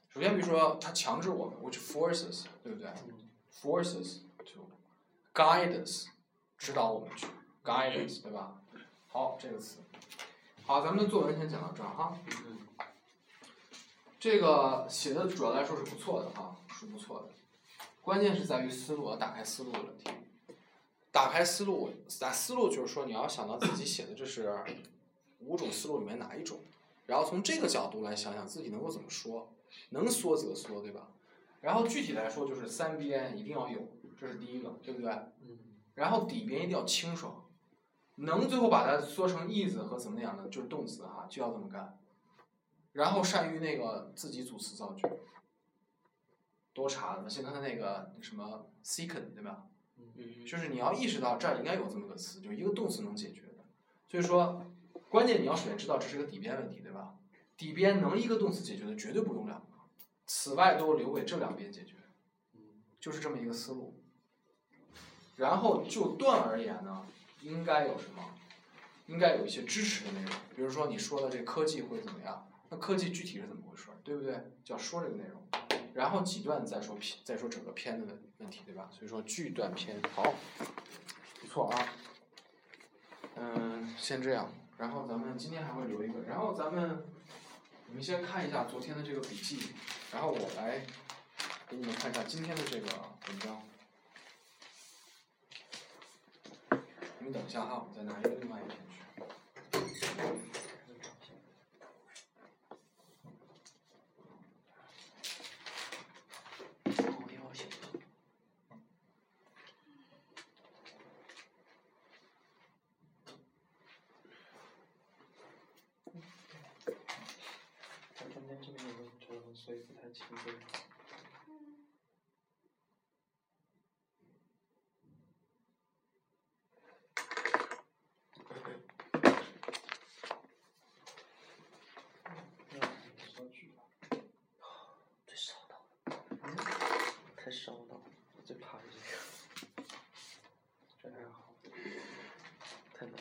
首先，比如说，它强制我们，which forces，对不对？Forces to guide us，指导我们去，guide us，对吧？好，这个词。好，咱们的作文先讲到这儿哈。这个写的主要来说是不错的哈，是不错的。关键是在于思路，要打开思路的问题。打开思路，打思路就是说你要想到自己写的这是五种思路里面哪一种，然后从这个角度来想想自己能够怎么说，能缩则缩，对吧？然后具体来说就是三边一定要有，这是第一个，对不对？嗯然后底边一定要清爽，能最后把它缩成 is 和怎么样的就是动词哈，就要这么干。然后善于那个自己组词造句，多查的，先看看那个什么 second 对吧？就是你要意识到这儿应该有这么个词，就是一个动词能解决的。所以说，关键你要首先知道这是个底边问题，对吧？底边能一个动词解决的，绝对不用两个，此外都留给这两边解决，就是这么一个思路。然后就段而言呢，应该有什么？应该有一些支持的内容，比如说你说的这科技会怎么样？那科技具体是怎么回事？对不对？就要说这个内容。然后几段再说片，再说整个篇的问题，对吧？所以说句段篇好，不错啊。嗯，先这样，然后咱们今天还会留一个，然后咱们你们先看一下昨天的这个笔记，然后我来给你们看一下今天的这个文章。你们等一下哈，我再拿一个另外一篇去。我要写它中间这边有个折，所以不太清楚。那说句吧，太烧脑了，太烧脑了，我最怕这个，这还好。太难了。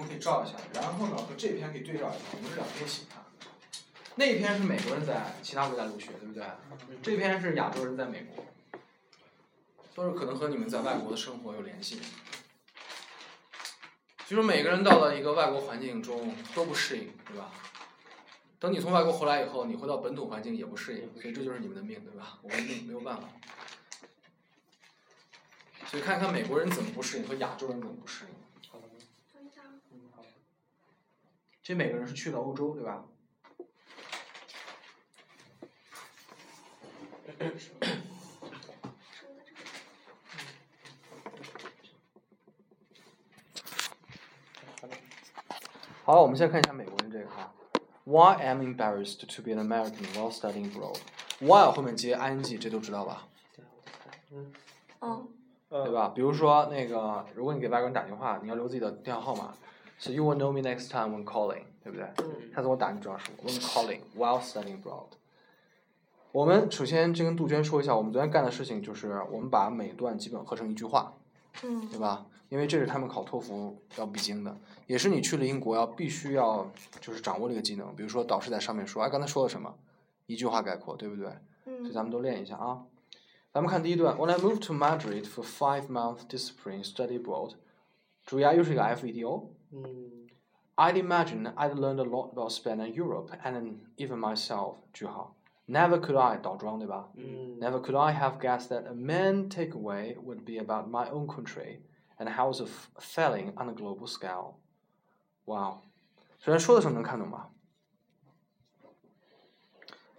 我们可以照一下，然后呢和这篇可以对照一下，我们这两篇一起看。那篇是美国人在其他国家留学，对不对？这篇是亚洲人在美国，都是可能和你们在外国的生活有联系。所以说每个人到了一个外国环境中都不适应，对吧？等你从外国回来以后，你回到本土环境也不适应，所以这就是你们的命，对吧？我们命没有办法。所以看一看美国人怎么不适应和亚洲人怎么不适应。好的，等一下，嗯，好。这每个人是去了欧洲，对吧？好我们先看一下美国人这个哈。Why am embarrassed to be an American while studying abroad? While 后面接 ing，这都知道吧？嗯，嗯，对吧？比如说那个，如果你给外国人打电话，你要留自己的电话号码，so you will know me next time when calling，对不对？嗯下次我打你主要是 when calling while studying abroad。我们首先就跟杜鹃说一下，我们昨天干的事情就是我们把每段基本合成一句话，嗯对吧？因为这是他们考托福要必经的，也是你去了英国要必须要就是掌握这个技能。比如说导师在上面说，哎，刚才说了什么？一句话概括，对不对？所以嗯咱们都练一下啊。咱们看第一段，When I moved to Madrid for five-month discipline study abroad，注意啊，又是一个 FED 哦。嗯 I'd imagine I'd learned a lot about Spain and Europe and even myself. 句号。Never could I 倒装对吧？嗯 Never could I have guessed that a main takeaway would be about my own country and how it's f- failing on a global scale. Wow，首先说的时候能看懂吗？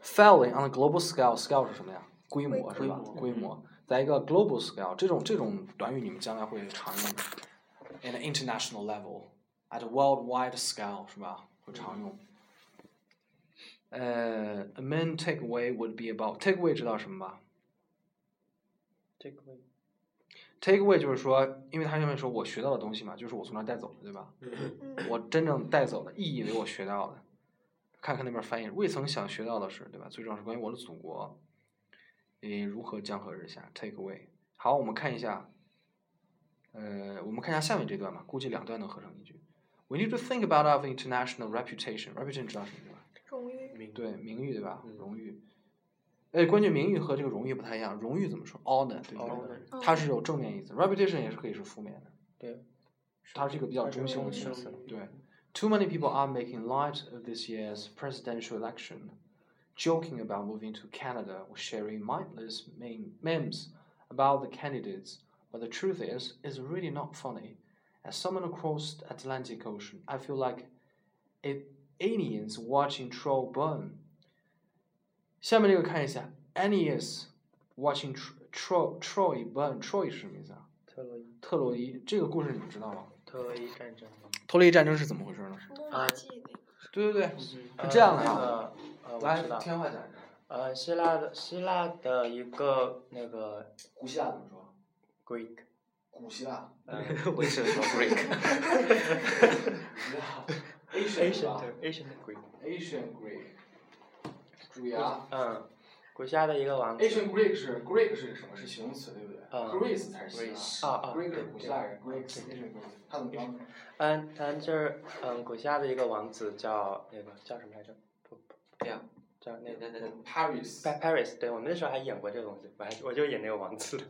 Failing on a global scale，scale 是什么呀？规模是吧？规模规模，在一个 global scale，这种这种短语你们将来会常用的。 In an international level, at a worldwide scale 是吧？会常用。呃、a main takeaway would be about takeaway 知道什么吧？？takeaway takeaway 就是说，因为它上面说我学到的东西嘛，就是我从那儿带走的，对吧？嗯我真正带走的，意义为我学到的。看看那边翻译，未曾想学到的是，对吧？最重要是关于我的祖国，诶，如何江河日下？take away。好，我们看一下，呃，我们看一下下面这段吧，估计两段能合成一句。We need to think about our international reputation. Reputation 知道什么对吧？荣誉名对，名誉对吧？嗯荣誉。哎，关键名誉和这个荣誉不太一样，荣誉怎么说？honor 对不对 honor 它是有正面意思，reputation 也是可以是负面的。对，它是一个比较它是中性的中性的。词对，Too many people are making light of this year's presidential election, joking about moving to Canada or sharing mindless meme- memes about the candidates. But the truth is, it's really not funny. As someone across the Atlantic Ocean, I feel like a- aliens watching troll burn. 下面这个看一下，aliens watching tro- troll Troy burn. Troy 是什么意思啊？特洛伊特洛伊这个故事你们知道吗？特洛伊战争。特洛伊战争是怎么回事呢？是木马记那个对对对，是是这样的啊那个呃，我来知道。天话讲一下。呃，希腊的希腊的一个那个古希腊怎么说？ Greek，古希腊。嗯为什么说 Greek？Asian [laughs] 是吧 Asian Greek，？Asian Greek。注意啊嗯，古希腊的一个王子。，Asian Greek 是 Greek 是什么？是形容词，对不对嗯？Greece 才是希腊。啊啊 Greek 是对古希腊人，Greek 是 Asian Greek。他怎么说？嗯，他就是嗯，古希腊的一个王子叫那个叫什么来着？不不，对呀，叫那个对对对 Paris。Pa- Paris，对我们那时候还演过这个东西，我还我就演那个王子。[laughs]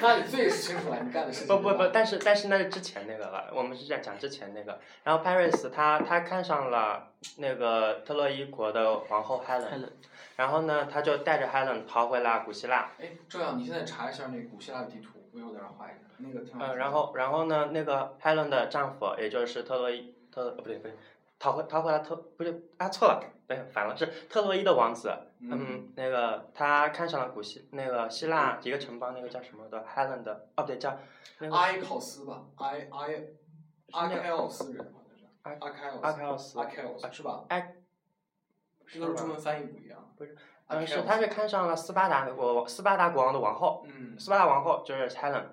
那你最清楚了，你干的事情。[laughs] 不不不，但是但是那是之前那个了，我们是在讲之前那个。然后 Paris 他他看上了那个特洛伊国的皇后 Helen，然后呢，他就带着 Helen 逃回了古希腊。哎，周阳，你现在查一下那古希腊的地图，我一会儿在这儿画一个。那个挺好。嗯，然后然后呢，那个 Helen 的丈夫也就是特洛伊特呃不对不对，逃回逃回来特不是啊错了，对反了是特洛伊的王子。嗯，那个他看上了古希那个希腊一个城邦，那个叫什么的 Helen 的哦不对叫那个埃考斯吧，埃埃阿开奥斯人好像是。阿阿开奥斯。阿开奥斯阿开奥斯是吧？哎，这个中文翻译不一样。不是。嗯是他是看上了斯巴达的国斯巴达国王的王后。嗯。斯巴达王后就是 Helen，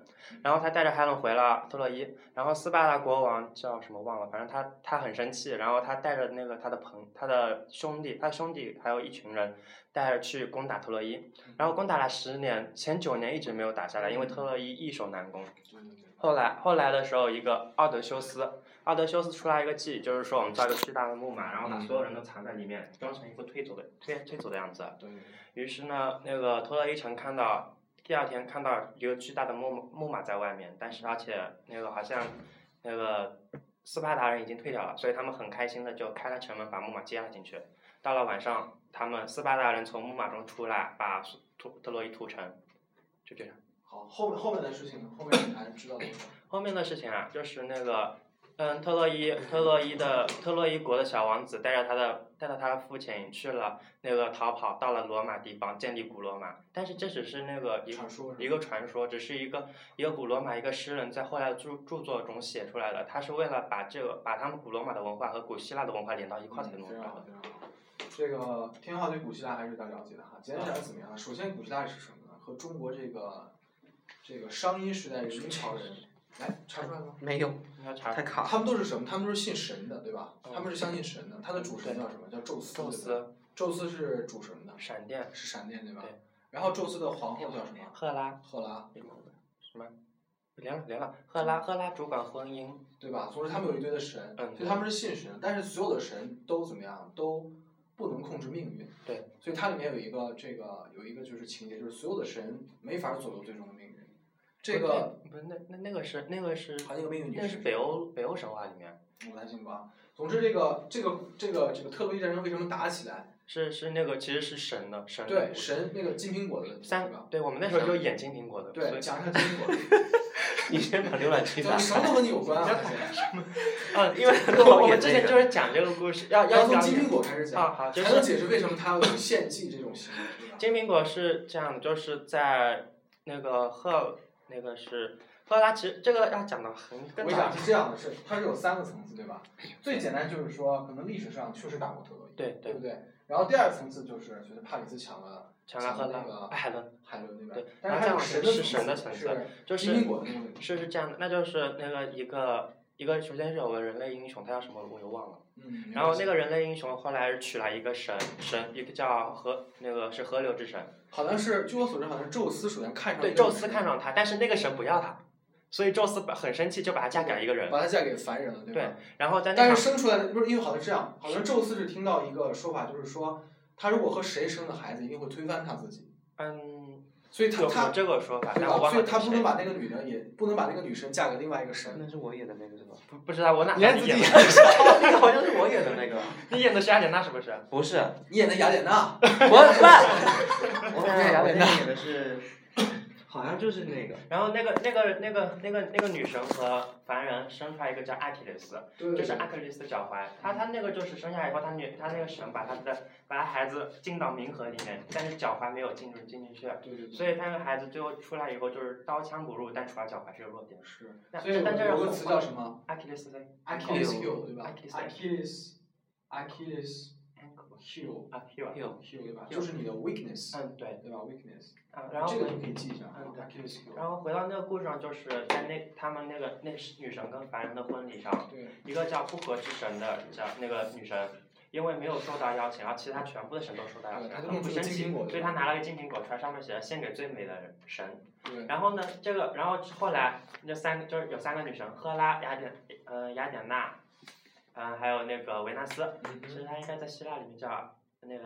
然后他带着 Helen 回了特洛伊，然后斯巴达国王叫什么忘了，反正他他很生气，然后他带着那个他的朋他的兄弟，他兄弟还有一群人带着去攻打特洛伊，然后攻打了十年，前九年一直没有打下来，因为特洛伊易守难攻。后来后来的时候，一个奥德修斯，奥德修斯出来一个计，就是说我们造一个巨大的木马，然后把所有人都藏在里面，装成一副推走的推推走的样子。对。于是呢，那个托勒伊城看到，第二天看到一个巨大的木木马在外面，但是而且那个好像那个斯巴达人已经退掉了，所以他们很开心的就开了城门把木马接了进去。到了晚上，他们斯巴达人从木马中出来，把土特洛伊屠城，就这样。好，后面后面的事情，后面你还知道多少？后面的事情啊，就是那个，嗯，特洛伊特洛伊的特洛伊国的小王子带着他的带着他的父亲去了那个逃跑，到了罗马地方建立古罗马。但是这只是那个一传说一个传说，只是一个一个古罗马一个诗人在后来的著著作中写出来的。他是为了把这个把他们古罗马的文化和古希腊的文化连到一块儿才弄出来的。这个天浩对古希腊还是比较了解的哈。简单讲怎么样呢？首先，古希腊是什么呢？和中国这个这个商殷时代的明朝人，来查出来了吗？没有，你要查太卡了。他们都是什么？他们都是信神的，对吧？嗯他们是相信神的。他的主神叫什么？叫宙斯。宙斯，宙斯是主神的，闪电，是闪电对吧？对。然后宙斯的皇后叫什么？赫拉，赫拉，什么？连了连了，赫拉赫拉主管婚姻，对吧？总之他们有一堆的神，嗯所以他们是信神，但是所有的神都怎么样？都不能控制命运。对。所以它里面有一个这个有一个就是情节，就是所有的神没法左右最终的命运。这个不是那那那个是那个是那是北欧北欧神话里面，我不太清楚啊。总之，这个这个这个这个特洛伊战争为什么打起来？是是那个其实是神的神的对，神那个金苹果的三个？对我们那时候就演金苹果的，对，以讲一下金苹果。[laughs] 你先把浏览器 [laughs] 打开什么都和你有关啊？[laughs] 啊，因为我们之前就是讲这个故事，要要从金苹果开始啊讲，好，就才能解释为什么他要有献祭这种行为，金苹果是这样的，就是在那个赫那个是赫拉，其实这个要讲的很我更早跟讲，是这样的，是它是有三个层次，对吧？最简单就是说，可能历史上确实打过特洛伊，对对对不对？然后第二层次就是觉得帕里斯抢了抢了赫那个，海伦，海伦，那边？对但是还有神的是神的层次是就是是是这样的，那就是那个一个一个，首先是有个人类英雄，他叫什么我又忘了。嗯，然后那个人类英雄后来娶了一个神神，一个叫河那个是河流之神，好像是据我所知，好像是宙斯首先看上对，宙斯看上他，但是那个神不要他，所以宙斯把很生气，就把他嫁给了一个人。把他嫁给凡人了，对吧？对然后在那但是生出来的不是因为好像是这样，好像宙斯是听到一个说法，就是说他如果和谁生的孩子，一定会推翻他自己，嗯，所以他他这个说法，对吧？但我忘所以了他不能把那个女的也不能把那个女生嫁给另外一个神。那是我演的那个是吧？不不知道我哪你还自己演的？[laughs] 那个好像是我演的那个，你演的是雅典娜是不是？不是，你演的雅典娜，[laughs] 我烂，[laughs] 我对演的雅典娜演的是，好像就是那个，然后那个那个那个那个那个女神和凡人生出来一个叫阿提雷斯，就是阿克利斯脚踝，他他那个就是生下来以后，他女他那个神把他的把他孩子进到冥河里面，但是脚踝没有进入进进去，对对对，所以他那个孩子最后出来以后就是刀枪不入，但除了脚踝是有弱点。是，那所以但这有个词叫什么？阿提里斯腱？Achilles heel，对吧？Achilles？Achilles，Achilles heel，heel 对吧？就是你的 weakness，嗯对，对吧？weakness，啊然后这个你可以记一下嗯对。然后回到那个故事上，就是在那他们那个那女神跟凡人的婚礼上，一个叫不和之神的叫那个女神，因为没有受到邀请，然后其他全部的神都受到邀请，对她很不生气所以她拿了个金苹果出来，上面写着献给最美的神。对，然后呢，这个然后后来那三个就是有三个女神，赫拉、雅典呃雅典娜，嗯、还有那个维纳斯，嗯其实她应该在希腊里面叫那个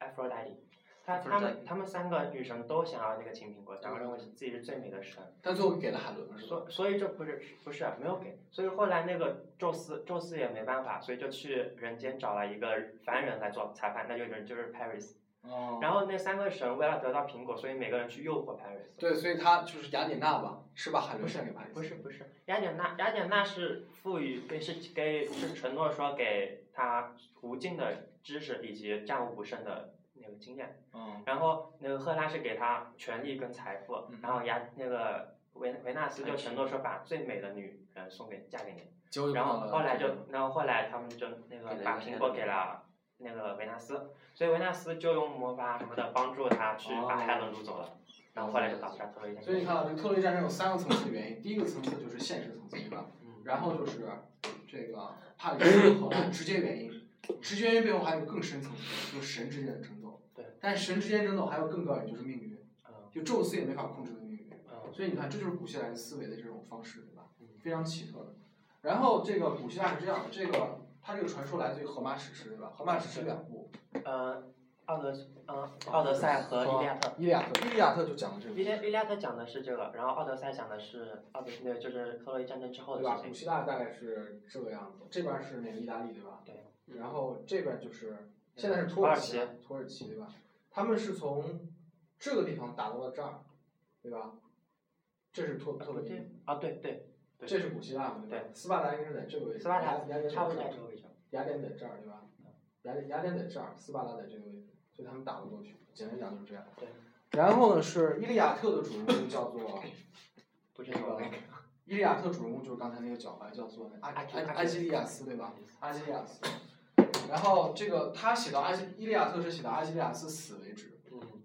Aphrodite。她她们她们三个女神都想要那个金苹果，然后认为是自己是最美的神。但最后给了海伦？所所以这不是不是没有给，所以后来那个宙斯宙斯也没办法，所以就去人间找了一个凡人来做裁判，那就人就是 Paris。哦。然后那三个神为了得到苹果，所以每个人去诱惑 Paris。对，所以他就是雅典娜吧，是把海伦不是献给帕里斯。不是不是，雅典娜雅典娜是赋予给是给是承诺说给他无尽的知识以及战无不胜的那个经验，嗯。然后那个赫拉是给他权力跟财富，嗯然后雅那个维维纳斯就承诺说把最美的女人送给嫁给你，然后后来就然后后来他们就那个把苹果给了那个维纳斯，所以维纳斯就用魔法什么的帮助他去把海伦掳走了，然后后来就导致了特洛伊战争。所以你看啊，这个特洛伊战争有三个层次的原因，第一个层次就是现实层次，对吧？嗯然后就是这个帕里斯和直接原因，直接原因背后还有更深层次的，就是神之间的争斗。对。但是神之间争斗还有更高一点，就是命运。嗯就宙斯也没法控制的命运。嗯所以你看，这就是古希腊人思维的这种方式，对吧嗯？非常奇特的。然后这个古希腊是这样的，这个它这个传说来自于荷马史诗，对吧？荷马史诗两部，呃，奥德嗯奥德赛和伊利亚特。伊利亚特，伊利亚特就讲的这个伊，利伊利亚特讲的是这个，然后奥德赛讲的是奥德那个就是特洛伊战争之后的对吧？古。希腊大概是这个样子，这边是那个意大利，对吧？对。然后这边就是现在是土土耳其，土耳其对吧？他们是从这个地方打到了这儿，对吧？这是托托洛伊，啊对对，对这是古希腊嘛，对？斯巴达应该是在这个位置，斯巴达雅雅典差不多在这位置。雅典在这儿，对吧？雅典雅典在这儿，斯巴达在这个位置，所以他们打不过去。简单讲就是这样。对。然后呢，是伊利亚特的主人公叫做不是这个说那个。[laughs] 伊利亚特主人公就是刚才那个脚踝叫做阿阿基阿阿基利亚斯对吧？阿基利亚斯。然后这个他写到阿基伊利亚特是写到阿基利亚斯死为止，嗯。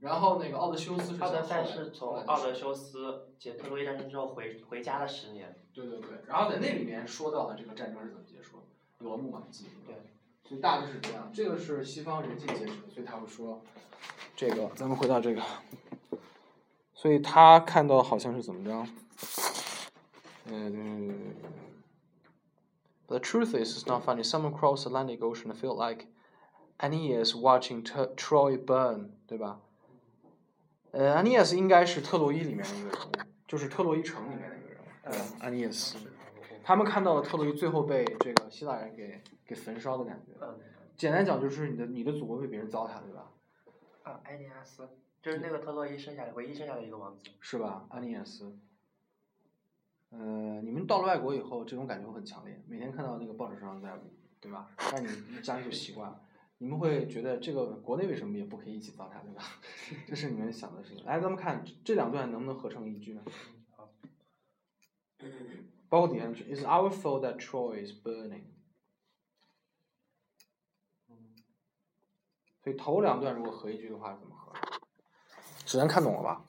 然后那个奥德修斯是奥德赛是从奥德修斯结特洛伊战争之后回回家了十年。对对对，然后在那里面说到了这个战争是怎么结束的，有了木马计，对。就大致是这样。这个是西方人尽皆知，所以他会说，这个咱们回到这个，所以他看到好像是怎么着？嗯。The truth is, it's not funny. Someone crossed the Atlantic Ocean and felt like Aeneas watching T- Troy burn，对吧？呃，Aeneas 应该是特洛伊里面的一个人物，就是特洛伊城里面的一个人物。嗯，Aeneas，他们看到了特洛伊最后被这个希腊人给给焚烧的感觉。嗯，简单讲就是你的你的祖国被别人糟蹋，对吧？啊，安尼阿斯，就是那个特洛伊生下来唯一剩下的一个王子。是吧？安尼亚斯。呃，你们到了外国以后，这种感觉会很强烈，每天看到那个报纸上在，对吧？但你一家就习惯了，你们会觉得这个国内为什么也不可以一起糟蹋，对吧？这是你们想的事情。来，咱们看这两段能不能合成一句呢？包括底下句，Is our fault that Troy is burning。所以头两段如果合一句的话，怎么合？只能看懂了吧？